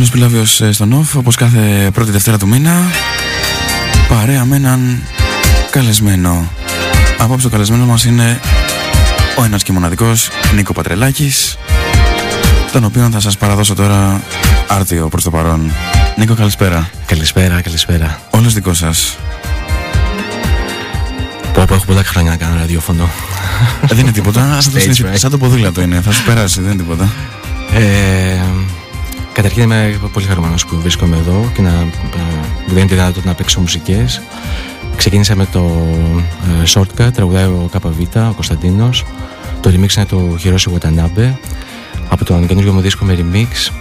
Κωνσταντίνος Πιλάβιος ε, στον ΟΦ, όπως κάθε πρώτη Δευτέρα του μήνα. Παρέα με έναν καλεσμένο. Απόψε το καλεσμένος μας είναι ο ένας και μοναδικός Νίκο Πατρελάκης, τον οποίο θα σας παραδώσω τώρα άρτιο προς το παρόν. Νίκο, καλησπέρα. Καλησπέρα, καλησπέρα. Όλος δικός σας. Πω, πω, έχω πολλά χρόνια να κάνω ραδιόφωνο. Ε, δεν είναι τίποτα. Σαν το ποδήλατο είναι. Θα σου περάσει, δεν είναι τίποτα. Ε, καταρχήν είμαι πολύ χαρούμενος που βρίσκομαι εδώ και να ε, μου δίνει τη δυνατότητα να παίξω μουσικές. Ξεκίνησα με το ε, Shortcut, τραγουδάει ο ΚΒ, ο Κωνσταντίνος. Το remix είναι το Hiroshi Watanabe από τον καινούργιο μου δίσκο με remix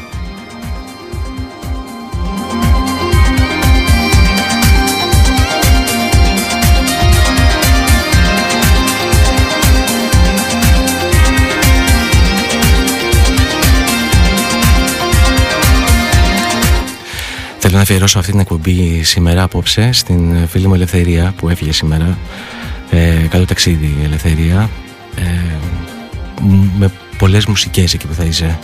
Θέλω να αφιερώσω αυτή την εκπομπή σήμερα απόψε στην φίλη μου Ελευθερία που έφυγε σήμερα. Ε, καλό ταξίδι Ελευθερία. Ε, με πολλές μουσικές εκεί που θα είσαι.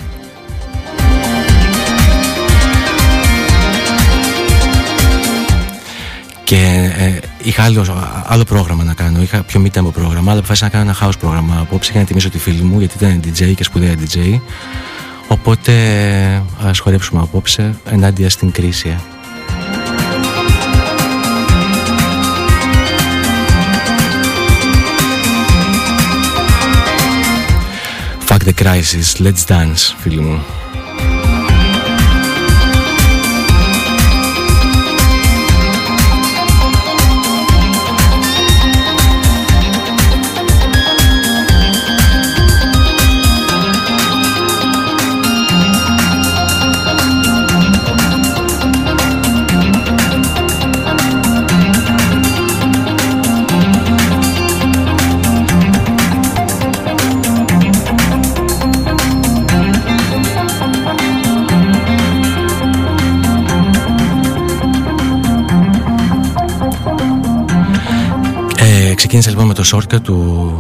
Και ε, είχα άλλο, άλλο πρόγραμμα να κάνω, είχα πιο μη πρόγραμμα, αλλά αποφάσισα να κάνω ένα house πρόγραμμα απόψε για να τιμήσω τη φίλη μου, γιατί ήταν DJ και σπουδαία DJ. Οπότε ας χορέψουμε απόψε ενάντια στην κρίση. Fuck the crisis, let's dance φίλοι μου. Ξεκίνησα λοιπόν με το shortcut του,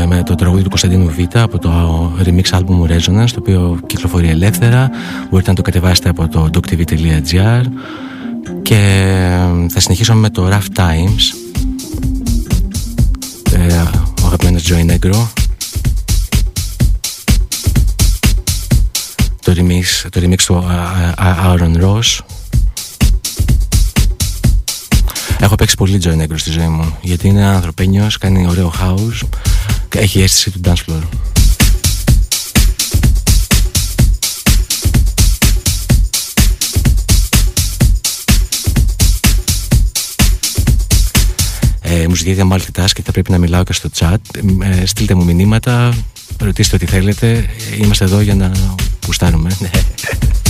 ε, με το τραγούδι του Κωνσταντίνου Β από το remix album Resonance το οποίο κυκλοφορεί ελεύθερα. Μπορείτε να το κατεβάσετε από το doctv.gr και ε, θα συνεχίσω με το Rough Times. Ε, ο αγαπημένος Joey Negro. Το remix, το remix του Aaron Ross Έχω παίξει πολύ Joy Negro στη ζωή μου γιατί είναι ανθρωπένιος, κάνει ωραίο house και έχει αίσθηση του dance floor. Ε, μουσική για multitask και θα πρέπει να μιλάω και στο chat. Ε, στείλτε μου μηνύματα, ρωτήστε ό,τι θέλετε. Είμαστε εδώ για να πουστάρουμε.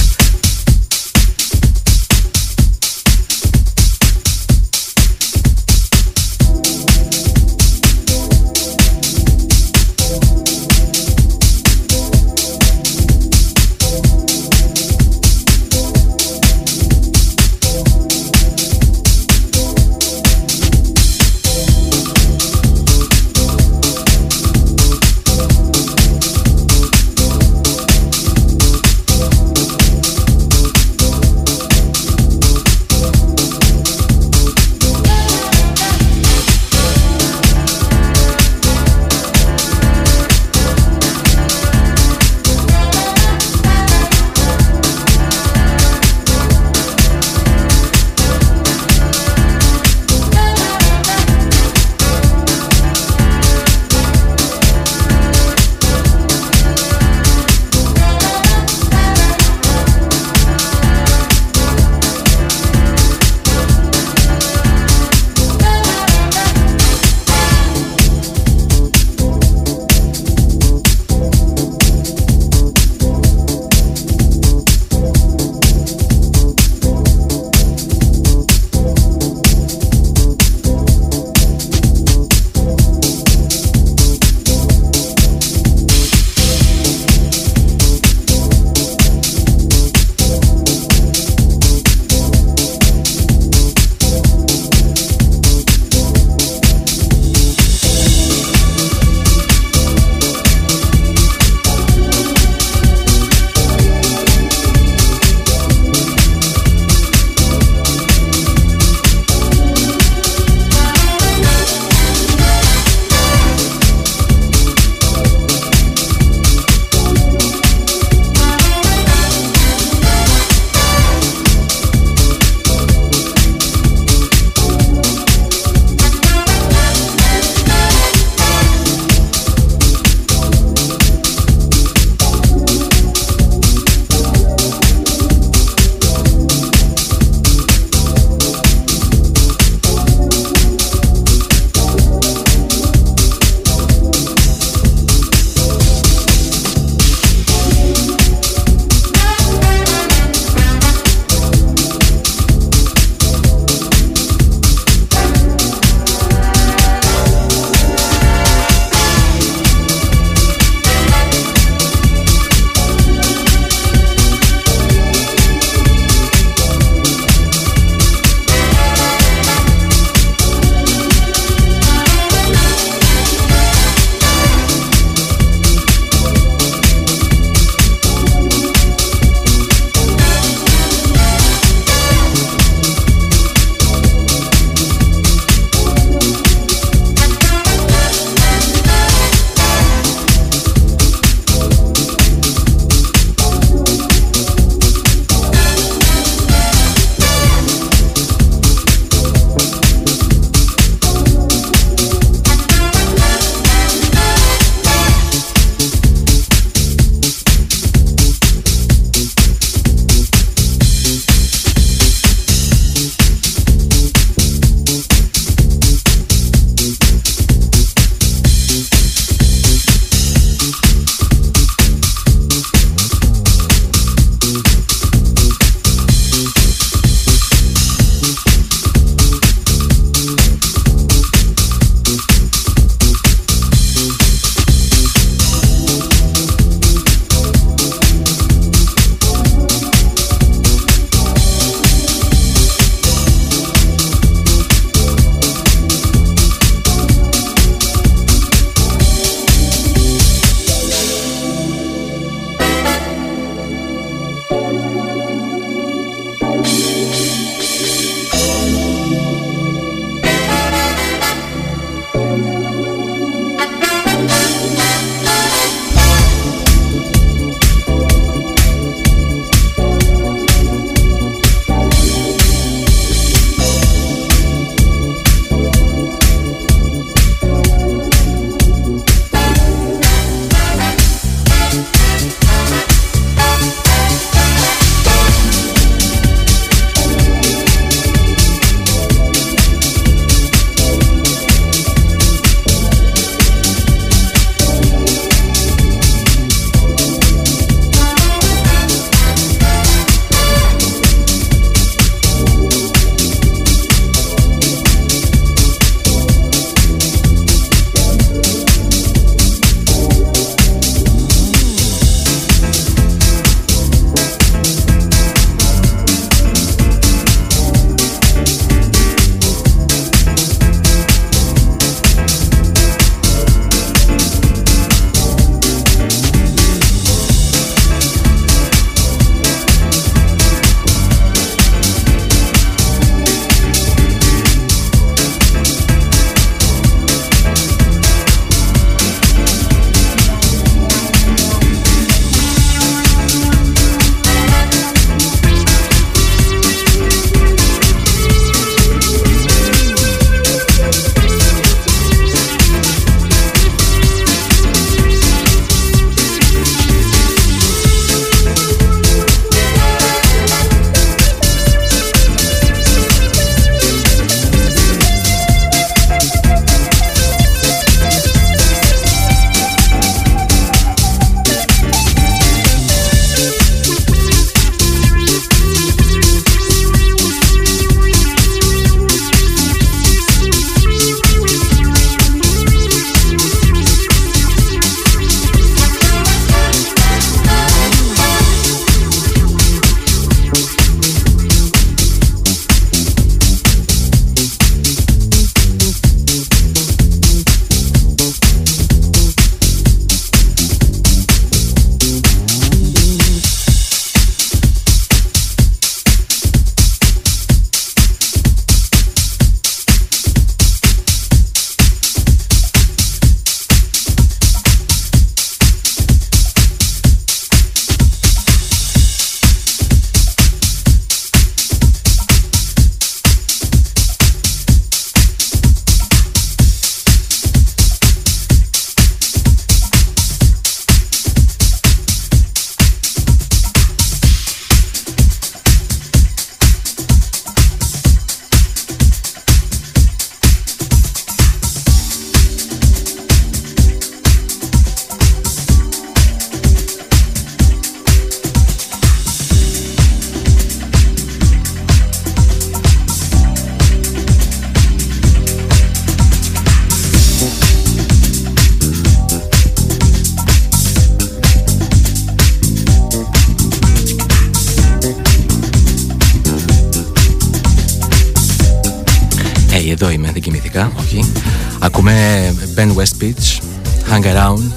West Beach, Hang Around,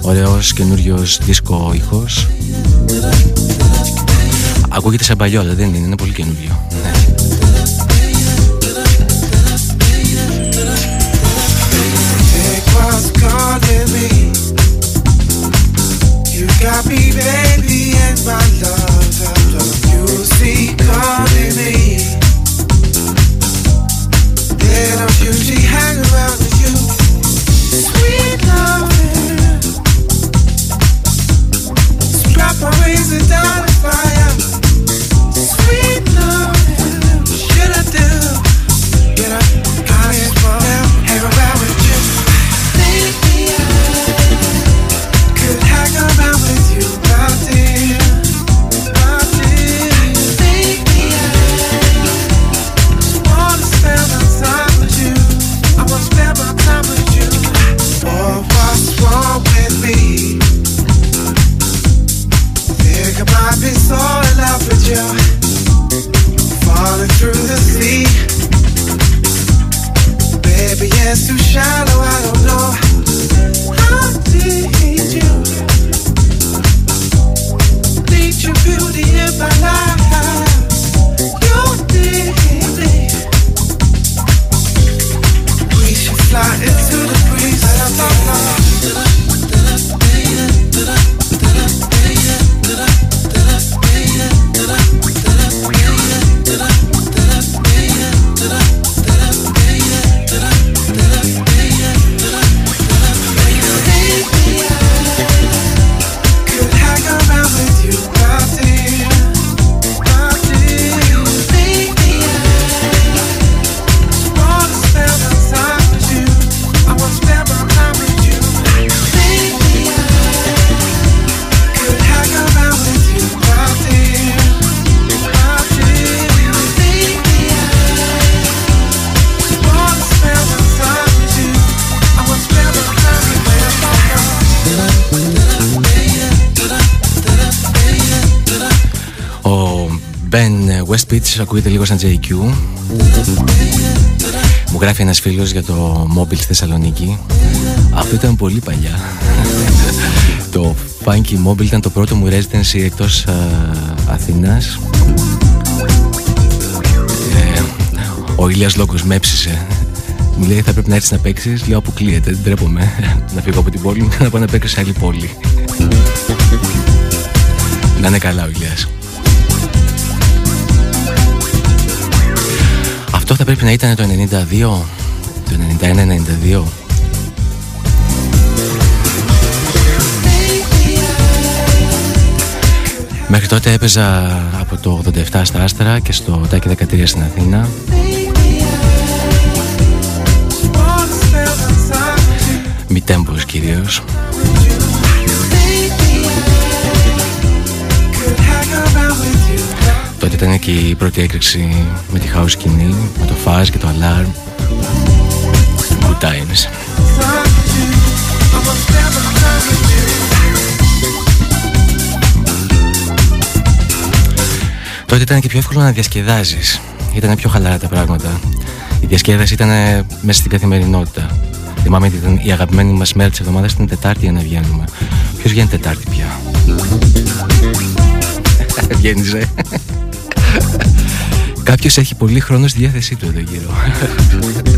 ωραίος καινούριος δίσκο ήχος. Ακούγεται σε παλιό, αλλά δεν είναι, πολύ καινούριο. Ναι. got my reason, darling. Beach ακούγεται λίγο σαν JQ Μου γράφει ένας φίλος για το Mobile στη Θεσσαλονίκη. Αυτό ήταν πολύ παλιά. Το Funky Mobile ήταν το πρώτο μου residency εκτός α, Αθήνας. Ε, Ο Ηλίας Λόγκος με έψησε. Μου λέει θα πρέπει να έρθεις να παίξεις Λέω αποκλείεται, δεν τρέπομαι Να φύγω από την πόλη μου και να πάω να παίξω σε άλλη πόλη Να είναι καλά ο Ηλίας Αυτό θα πρέπει να ήταν το 92, το 91-92. Μέχρι τότε έπαιζα από το 87 στα Άστρα και στο Τάκη 13 στην Αθήνα. Μη τέμπος κυρίως. Τότε ήταν και η πρώτη έκρηξη με τη house σκηνή, με το fuzz και το alarm. Good times. Τότε ήταν και πιο εύκολο να διασκεδάζεις. Ήταν πιο χαλαρά τα πράγματα. Η διασκέδαση ήταν μέσα στην καθημερινότητα. Θυμάμαι ότι ήταν η αγαπημένη μας μέρα της εβδομάδας ήταν Τετάρτη για να βγαίνουμε. Ποιος βγαίνει Τετάρτη πια; Βγαίνεις, ε; Κάποιος έχει πολύ χρόνος στη διάθεσή του εδώ γύρω.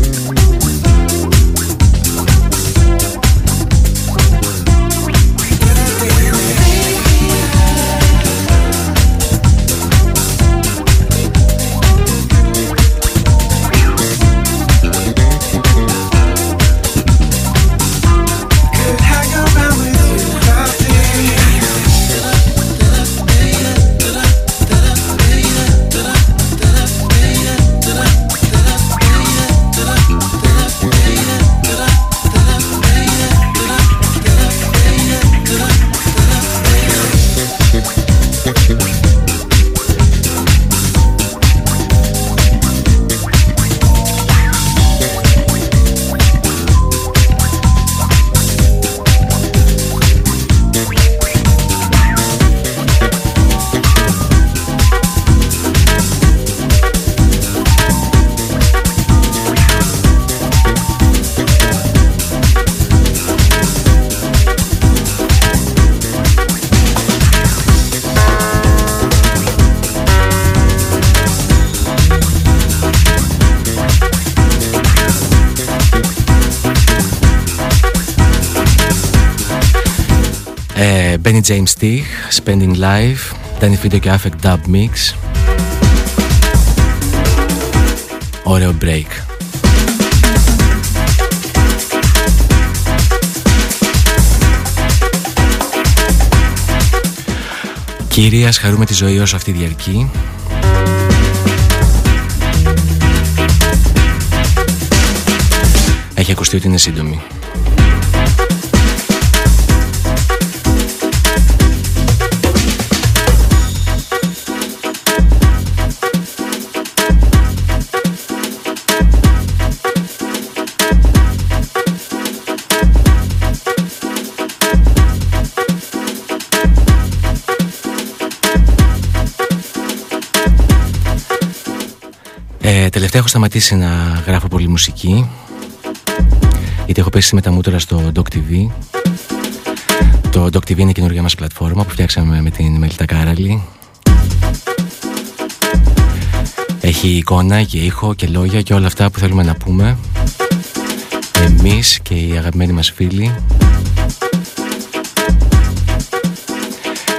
Benny James Stich, Spending Life Danny Fido και Affect Dub Mix. Ωραίο break. Κύριε, ας χαρούμε τη ζωή όσο αυτή διαρκεί. Έχει ακουστεί ότι είναι σύντομη Τελευταία έχω σταματήσει να γράφω πολύ μουσική γιατί έχω πέσει με τα μούτρα στο Doc TV Το Doc TV είναι η καινούργια μας πλατφόρμα που φτιάξαμε με την Μελίτα Κάραλη. Έχει εικόνα και ήχο και λόγια και όλα αυτά που θέλουμε να πούμε. Εμείς και οι αγαπημένοι μας φίλοι.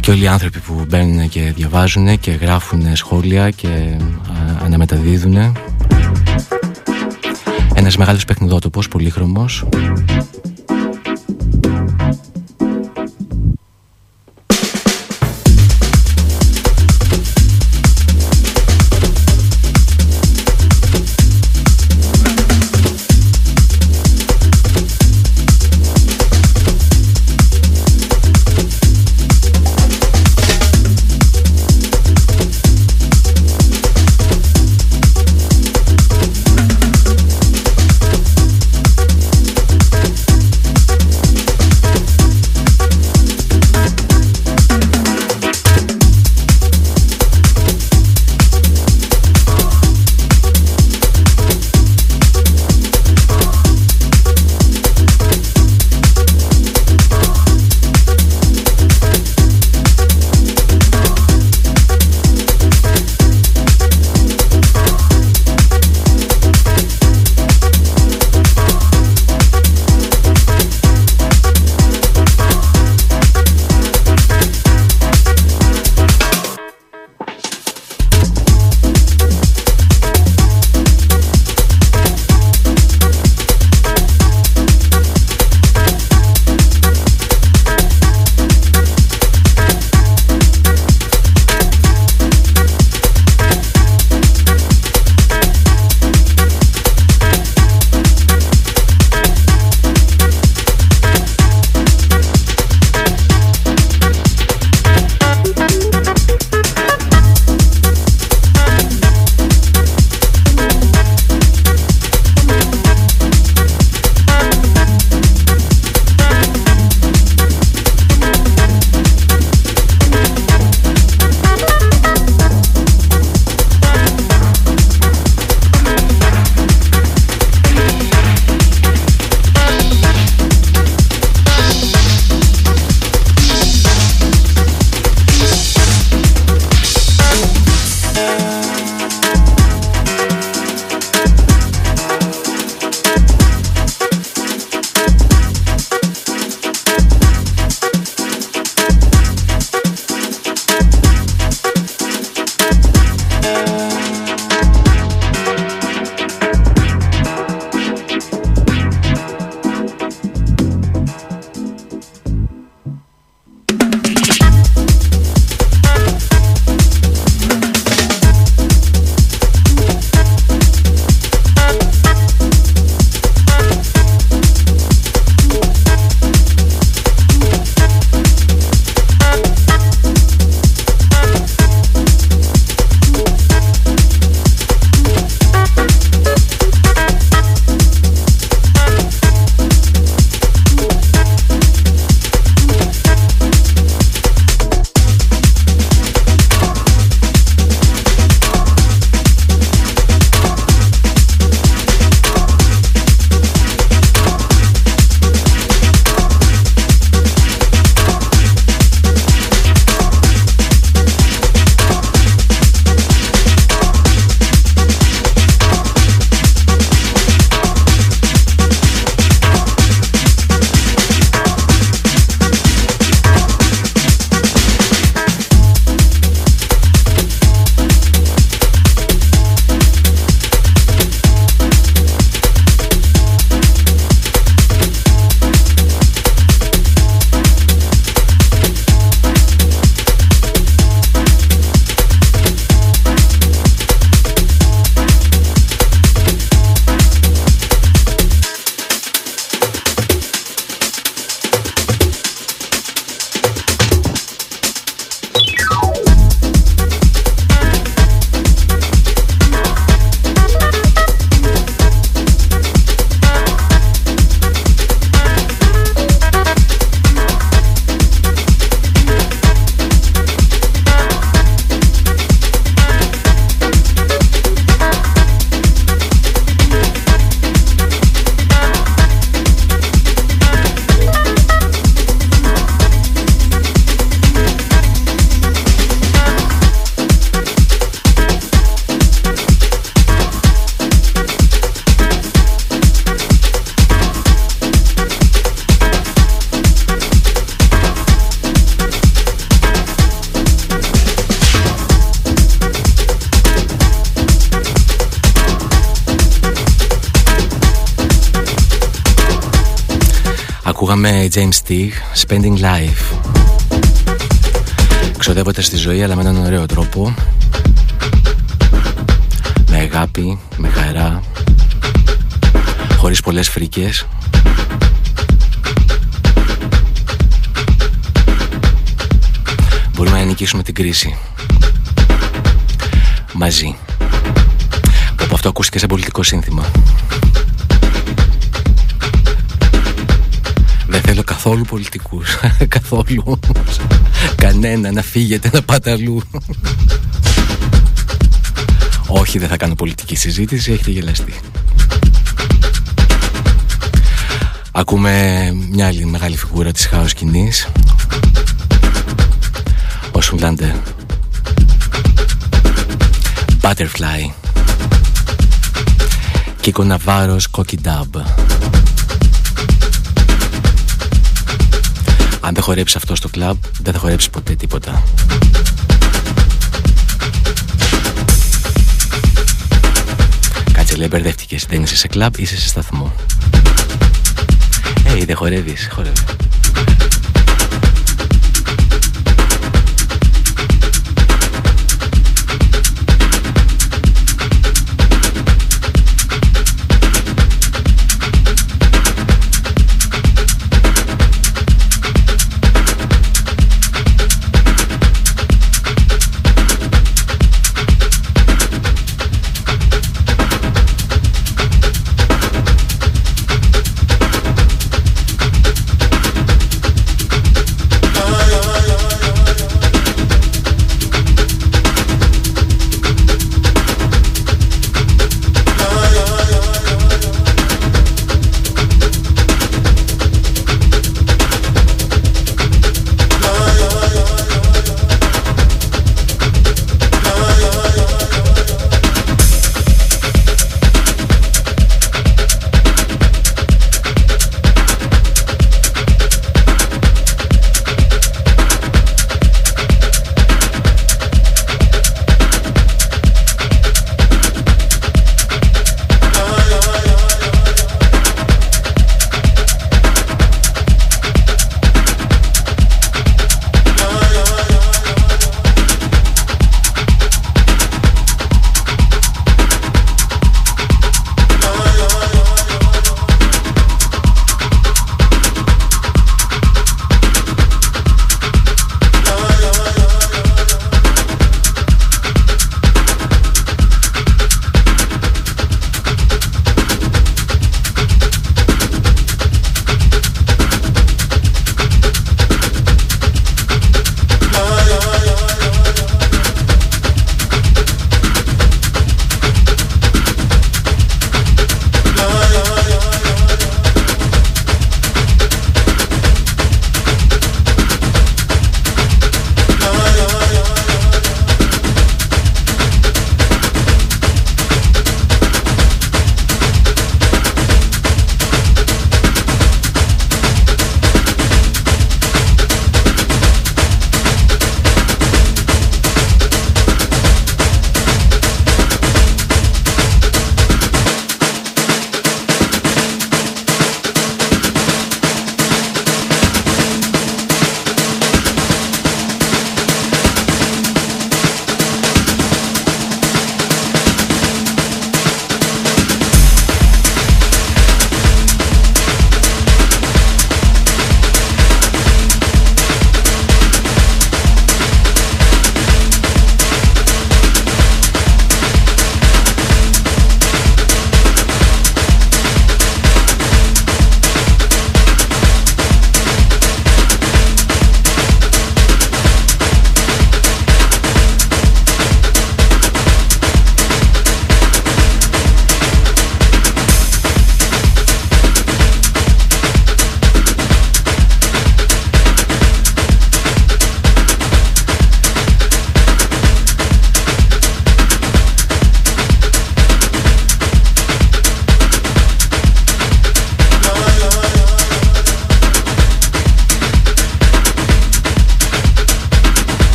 Και όλοι οι άνθρωποι που μπαίνουν και διαβάζουν και γράφουν σχόλια και αναμεταδίδουν ένας μεγάλος παιχνιδότοπος, πολύχρωμος Ακούγαμε James Teague, Spending Life. Ξοδεύονται στη ζωή αλλά με έναν ωραίο τρόπο. Με αγάπη, με χαρά, χωρίς πολλές φρίκες. Μπορούμε να νικήσουμε την κρίση. Μαζί. Από αυτό ακούστηκε σε πολιτικό σύνθημα. Δεν θέλω καθόλου πολιτικούς. Καθόλου. Κανένα να φύγετε να πάτε αλλού. Όχι δεν θα κάνω πολιτική συζήτηση Έχετε γελαστεί. Ακούμε μια άλλη μεγάλη φιγούρα της χάος σκηνής Ο Σουλάντερ Butterfly. Κίκο Ναβάρος Κόκκι Ντάμπ Αν δεν χορέψεις αυτό στο κλαμπ, δεν θα χορέψεις ποτέ τίποτα. Κάτσε λέει, μπερδεύτηκες. Δεν είσαι σε κλαμπ, είσαι σε σταθμό. Ε, δεν χορεύεις, χορεύεις.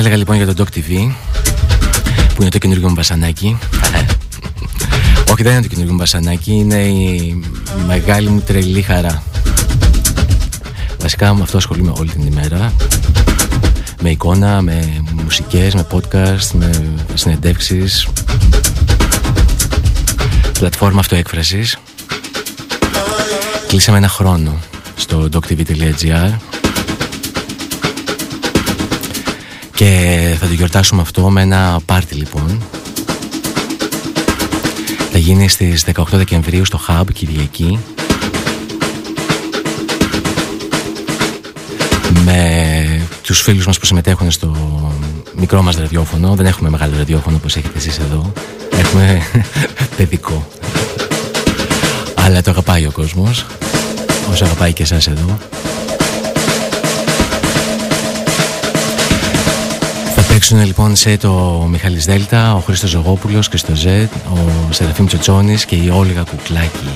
Έλεγα λοιπόν για το Doc TV που είναι το καινούργιο μου βασανάκι Όχι δεν είναι το καινούργιο μου βασανάκι Είναι η μεγάλη μου τρελή χαρά. Βασικά με αυτό ασχολούμαι όλη την ημέρα. Με εικόνα, με μουσικές, με podcast, με συνεντεύξεις. Πλατφόρμα αυτοέκφρασης. Κλείσαμε ένα χρόνο στο doctv.gr και θα το γιορτάσουμε αυτό με ένα πάρτι λοιπόν. Θα γίνει στις 18 Δεκεμβρίου στο Hub Κυριακή. Με τους φίλους μας που συμμετέχουν στο μικρό μας ραδιόφωνο. Δεν έχουμε μεγάλο ραδιόφωνο όπως έχετε εσείς εδώ. Έχουμε παιδικό. Αλλά το αγαπάει ο κόσμος όσο αγαπάει και εσάς εδώ παίξουν λοιπόν σε το Μιχαλής Δέλτα, ο Χρήστος Ζωγόπουλος και στο Z, ο Σεραφείμ Τσοτσόνης και η Όλγα Κουκλάκη.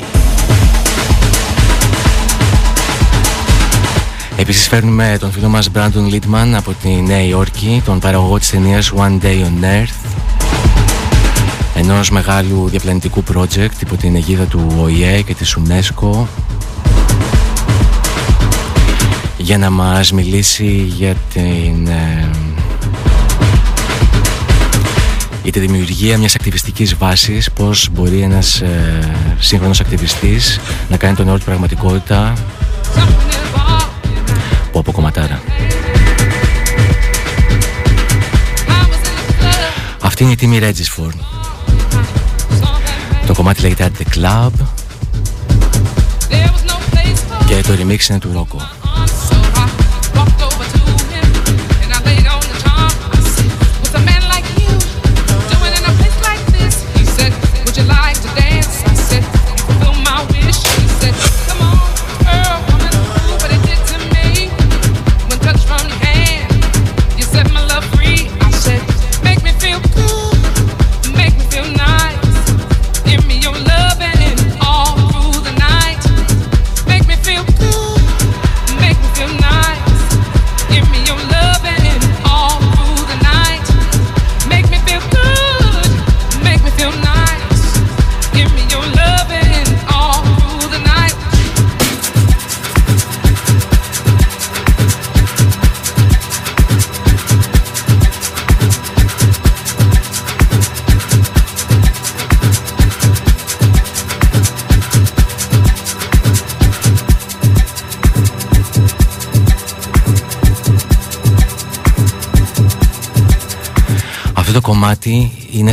Επίσης φέρνουμε τον φίλο μας Brandon Littman από τη Νέα Υόρκη, τον παραγωγό της ταινίας One Day on Earth, ενός μεγάλου διαπλανητικού project υπό την αιγίδα του ΟΗΕ και της UNESCO για να μας μιλήσει για την για τη δημιουργία μιας ακτιβιστικής βάσης πώς μπορεί ένας ε, σύγχρονος ακτιβιστής να κάνει τον όρο του πραγματικότητα που από κομματάρα. Αυτή είναι η τιμή Regisford. Το κομμάτι λέγεται At The Club και το remix είναι του Ρόκο.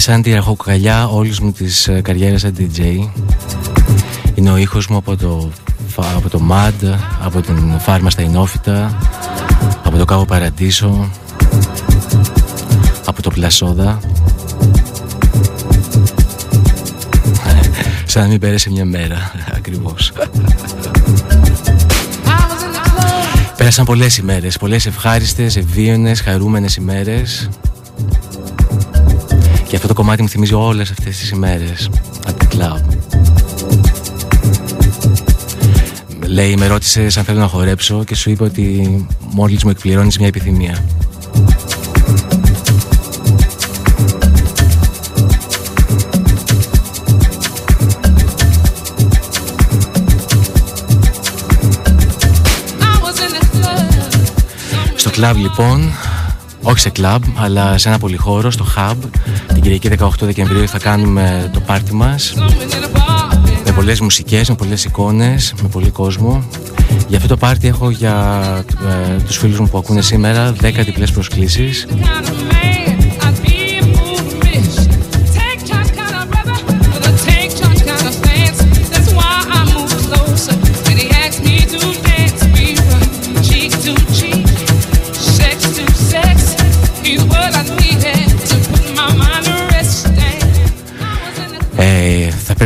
Σαν τη ραχοκοκαλιά όλης μου της ε, καριέρας σαν DJ Είναι ο ήχος μου από το, από το MAD, από την Φάρμα στα Ινόφυτα Από το Κάβο Παραντήσο Από το Πλασόδα. Σαν να μην πέρασε μια μέρα ακριβώς. Πέρασαν πολλές ημέρες, πολλές ευχάριστες, ευβίωνες, χαρούμενες ημέρες και αυτό το κομμάτι μου θυμίζει όλες αυτές τις ημέρες από την κλαμπ. Λέει, με ρώτησες αν θέλω να χορέψω και σου είπε ότι μόλις μου εκπληρώνεις μια επιθυμία. Στο κλαμπ λοιπόν όχι σε κλαμπ, αλλά σε ένα πολυχώρο, στο Hub. Την Κυριακή 18 Δεκεμβρίου θα κάνουμε το πάρτι μας. Με πολλές μουσικές, με πολλές εικόνες, με πολύ κόσμο. Για αυτό το πάρτι έχω για ε, τους φίλους μου που ακούνε σήμερα 10 διπλές προσκλήσεις.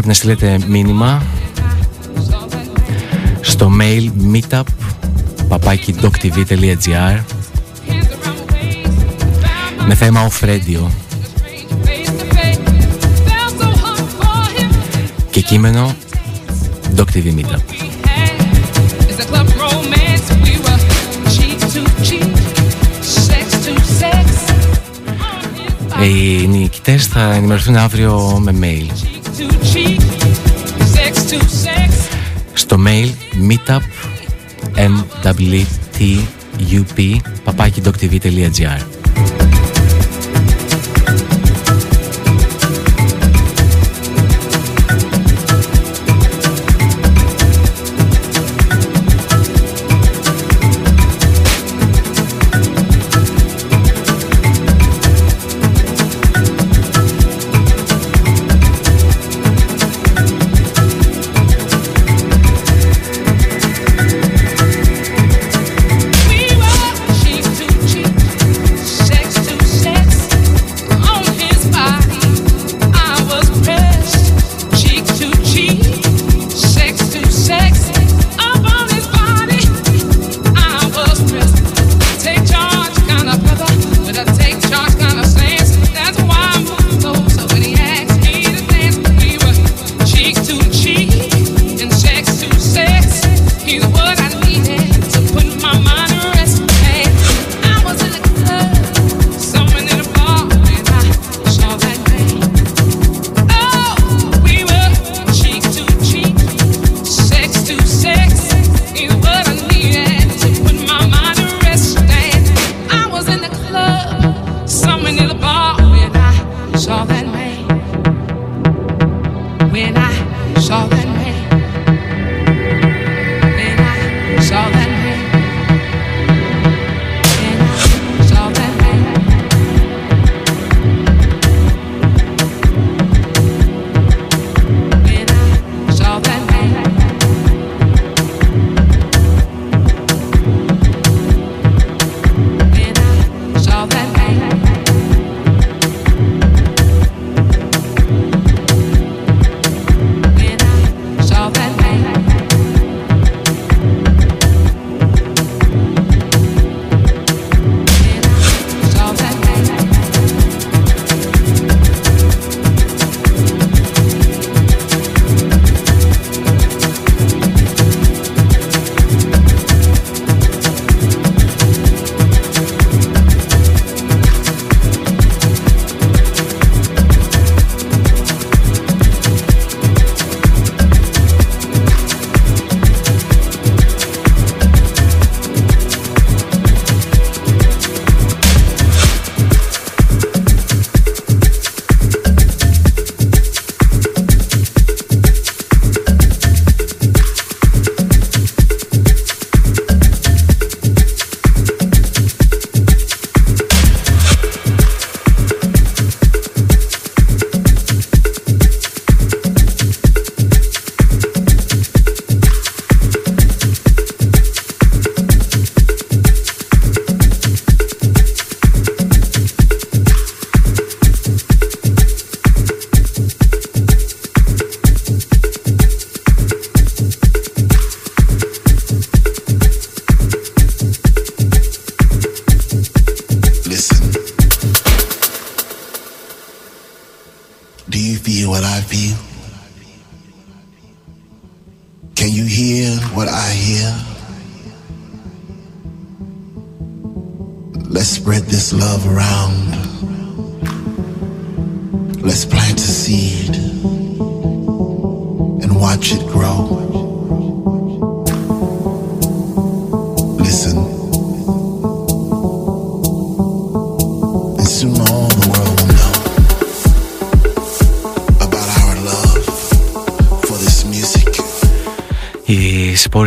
Πρέπει να στείλετε μήνυμα στο mail meetup papakidoctv.gr με θέμα off radio και κείμενο Doc TV Meetup. sex Οι νικητές θα ενημερωθούν αύριο με mail. Στο mail meetup mwtup papakidoctv.gr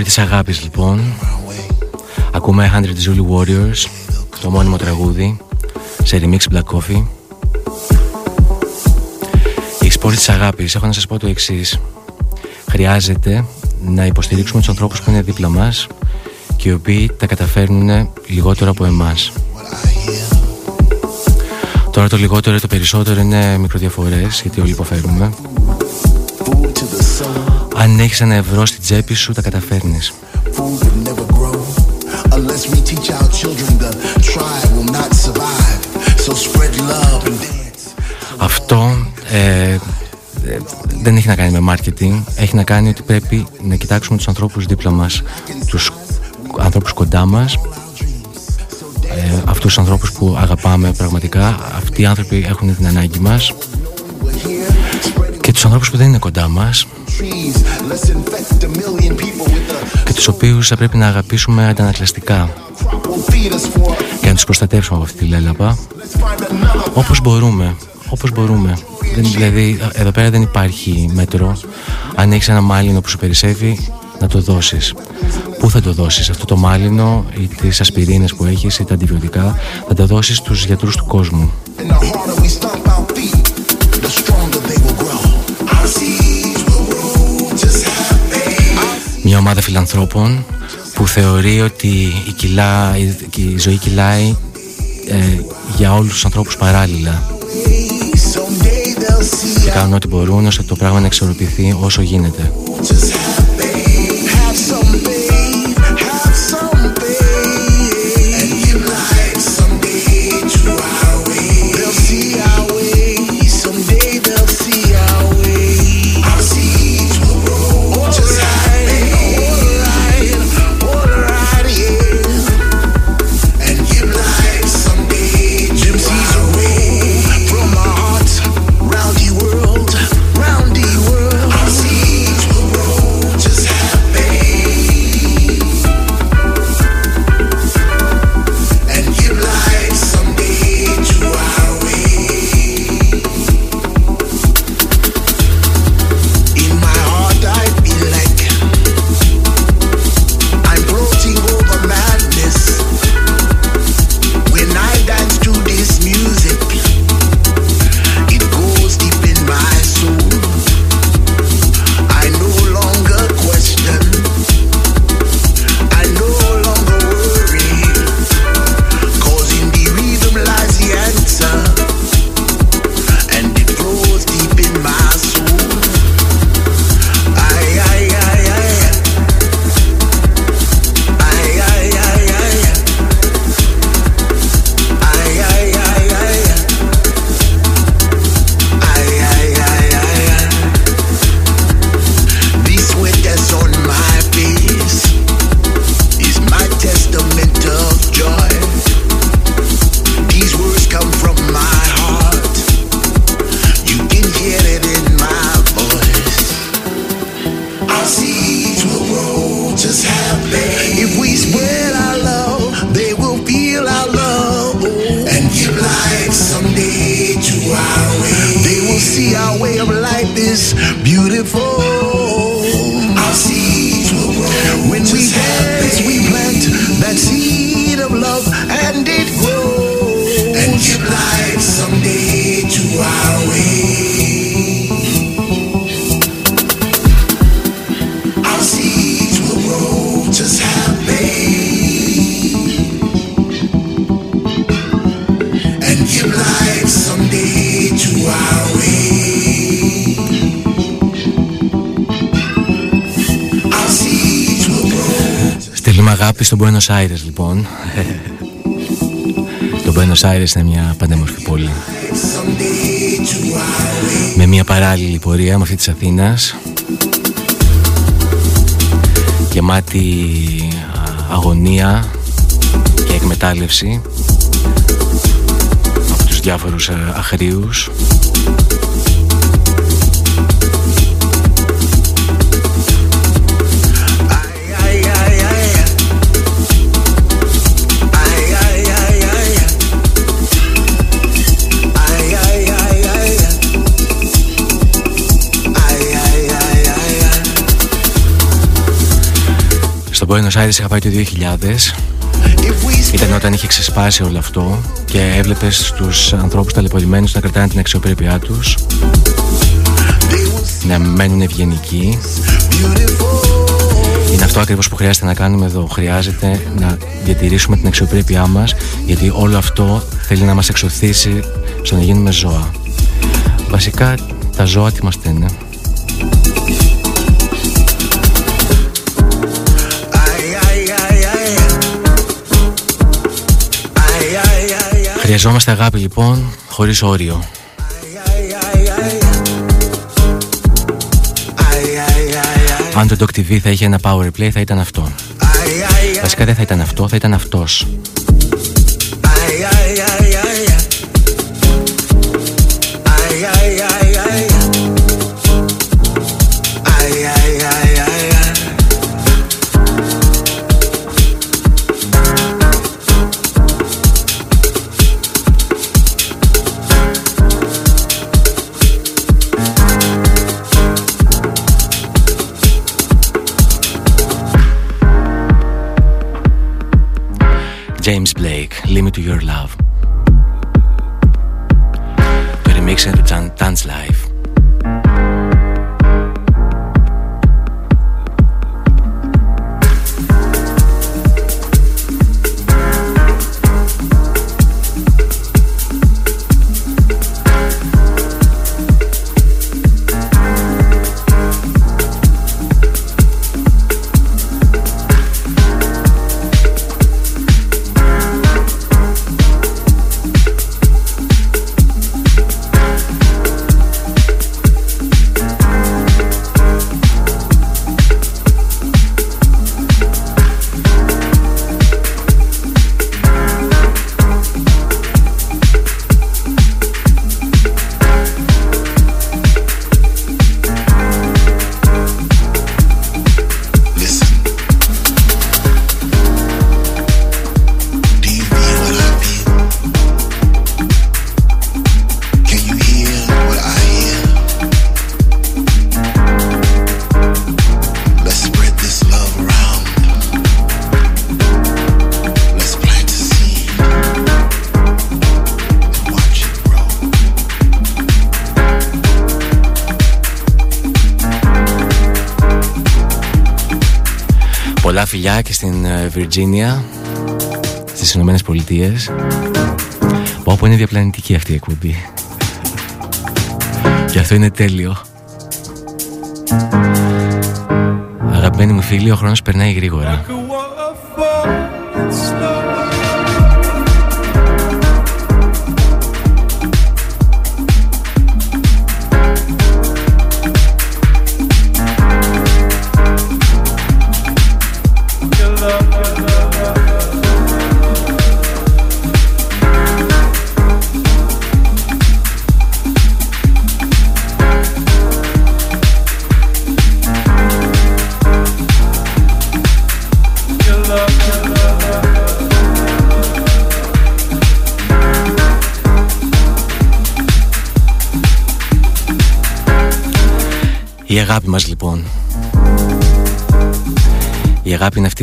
της αγάπης λοιπόν. Ακούμε 100 Zulu Warriors Το μόνιμο τραγούδι Σε remix Black Coffee. Η σπόρη της αγάπης Έχω να σας πω το εξής. Χρειάζεται να υποστηρίξουμε τους ανθρώπους που είναι δίπλα μας Και οι οποίοι τα καταφέρνουν λιγότερο από εμάς. Τώρα το λιγότερο ή το περισσότερο είναι μικροδιαφορές Γιατί όλοι υποφέρουμε αν έχεις ένα ευρώ στην τσέπη σου, τα καταφέρνεις. Αυτό ε, ε, δεν έχει να κάνει με marketing, έχει να κάνει ότι πρέπει να κοιτάξουμε τους ανθρώπους δίπλα μας, τους ανθρώπους κοντά μας, ε, αυτούς τους ανθρώπους που αγαπάμε πραγματικά. Αυτοί οι άνθρωποι έχουν την ανάγκη μας. Και τους ανθρώπους που δεν είναι κοντά μας και τους οποίους θα πρέπει να αγαπήσουμε αντανακλαστικά. Και να τους προστατεύσουμε από αυτή τη λέλαπα. Όπως μπορούμε όπως μπορούμε. Δηλαδή εδώ πέρα δεν υπάρχει μέτρο. Αν έχεις ένα μάλινο που σου περισσεύει να το δώσεις. Πού θα το δώσεις αυτό το μάλινο ή τις ασπιρίνες που έχεις ή τα αντιβιωτικά θα τα δώσεις στους γιατρούς του κόσμου Μια ομάδα φιλανθρώπων που θεωρεί ότι η, κιλά, η, ζωή κυλάει ε, για όλους τους ανθρώπους παράλληλα και κάνουν ό,τι μπορούν ώστε το πράγμα να εξορροπηθεί όσο γίνεται. see our way of life is beautiful. Στο Buenos Aires λοιπόν. Το Buenos Aires είναι μια παντέμορφη πόλη. Με μια παράλληλη πορεία με αυτή της Αθήνας. Γεμάτη αγωνία και εκμετάλλευση από τους διάφορους αχρίους Buenos Aires είχα πάει το 2000 ήταν όταν είχε ξεσπάσει όλο αυτό και έβλεπες τους ανθρώπους ταλαιπωρημένους να κρατάνε την αξιοπρέπειά τους. Να μένουν ευγενικοί. Είναι αυτό ακριβώς που χρειάζεται να κάνουμε εδώ. Χρειάζεται να διατηρήσουμε την αξιοπρέπειά μας γιατί όλο αυτό θέλει να μας εξωθήσει στο να γίνουμε ζώα. Βασικά τα ζώα τι μας είναι Χρειαζόμαστε αγάπη λοιπόν, χωρίς όριο. Αν το Doc TV θα είχε ένα power play θα ήταν αυτό. Βασικά δεν θα ήταν αυτό, θα ήταν αυτός. Φιλιά και στην Βιρτζίνια στις Ηνωμένες Πολιτείες. Όπου είναι διαπλανητική αυτή η εκπομπή. Και αυτό είναι τέλειο. Αγαπημένοι μου φίλοι, ο χρόνος περνάει γρήγορα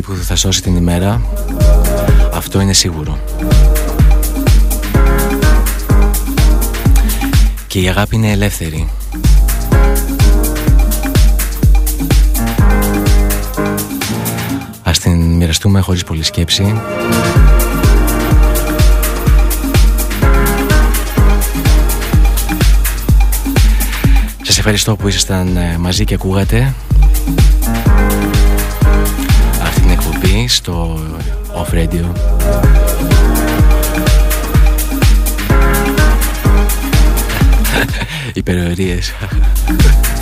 που θα σώσει την ημέρα Αυτό είναι σίγουρο. Και η αγάπη είναι ελεύθερη. Ας την μοιραστούμε χωρίς πολλή σκέψη. Ευχαριστώ που ήσασταν ε, μαζί και ακούγατε. αυτή την εκπομπή στο Off Radio. Υπερορίες.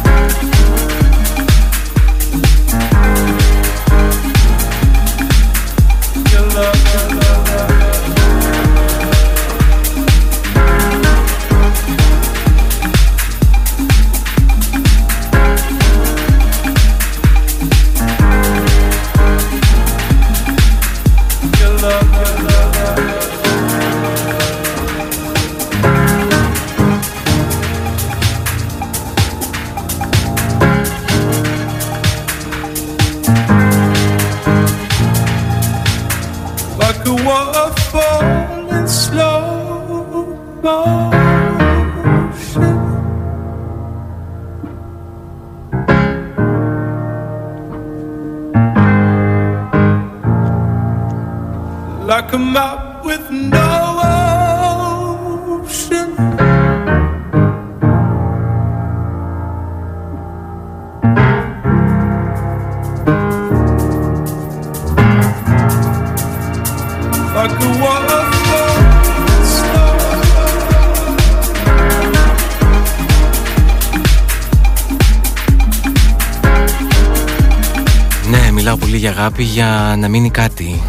να μείνει κάτι,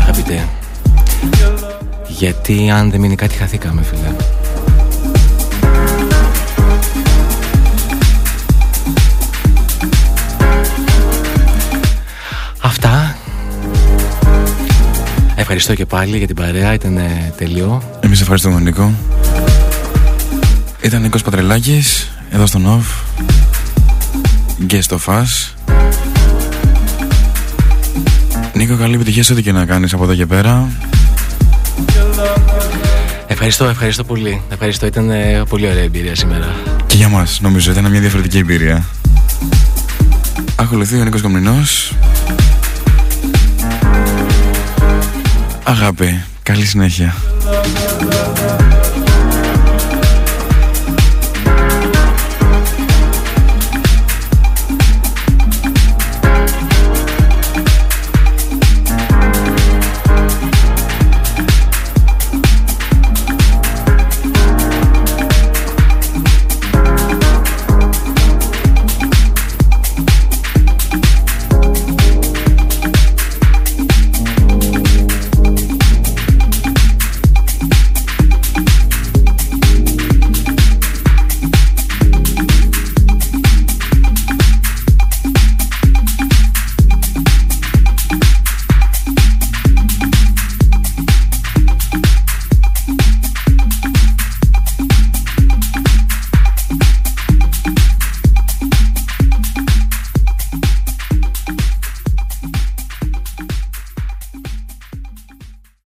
αγαπητέ. Γιατί αν δεν μείνει κάτι χαθήκαμε, φίλε. Αυτά. Ευχαριστώ και πάλι για την παρέα, ήταν τελειό. Εμείς ευχαριστούμε Νίκο. Ήταν Νίκος Πατρελάκης, εδώ στο ΝΟΒ. Και στο ΦΑΣ. Νίκο, καλή επιτυχία σε ό,τι και να κάνεις από εδώ και πέρα. Ευχαριστώ, ευχαριστώ πολύ. Ευχαριστώ, ήταν ε, πολύ ωραία εμπειρία σήμερα. Και για μας, νομίζω, ήταν μια διαφορετική εμπειρία. Ακολουθεί ο Νίκος Κομνηνός. Αγάπη, καλή συνέχεια.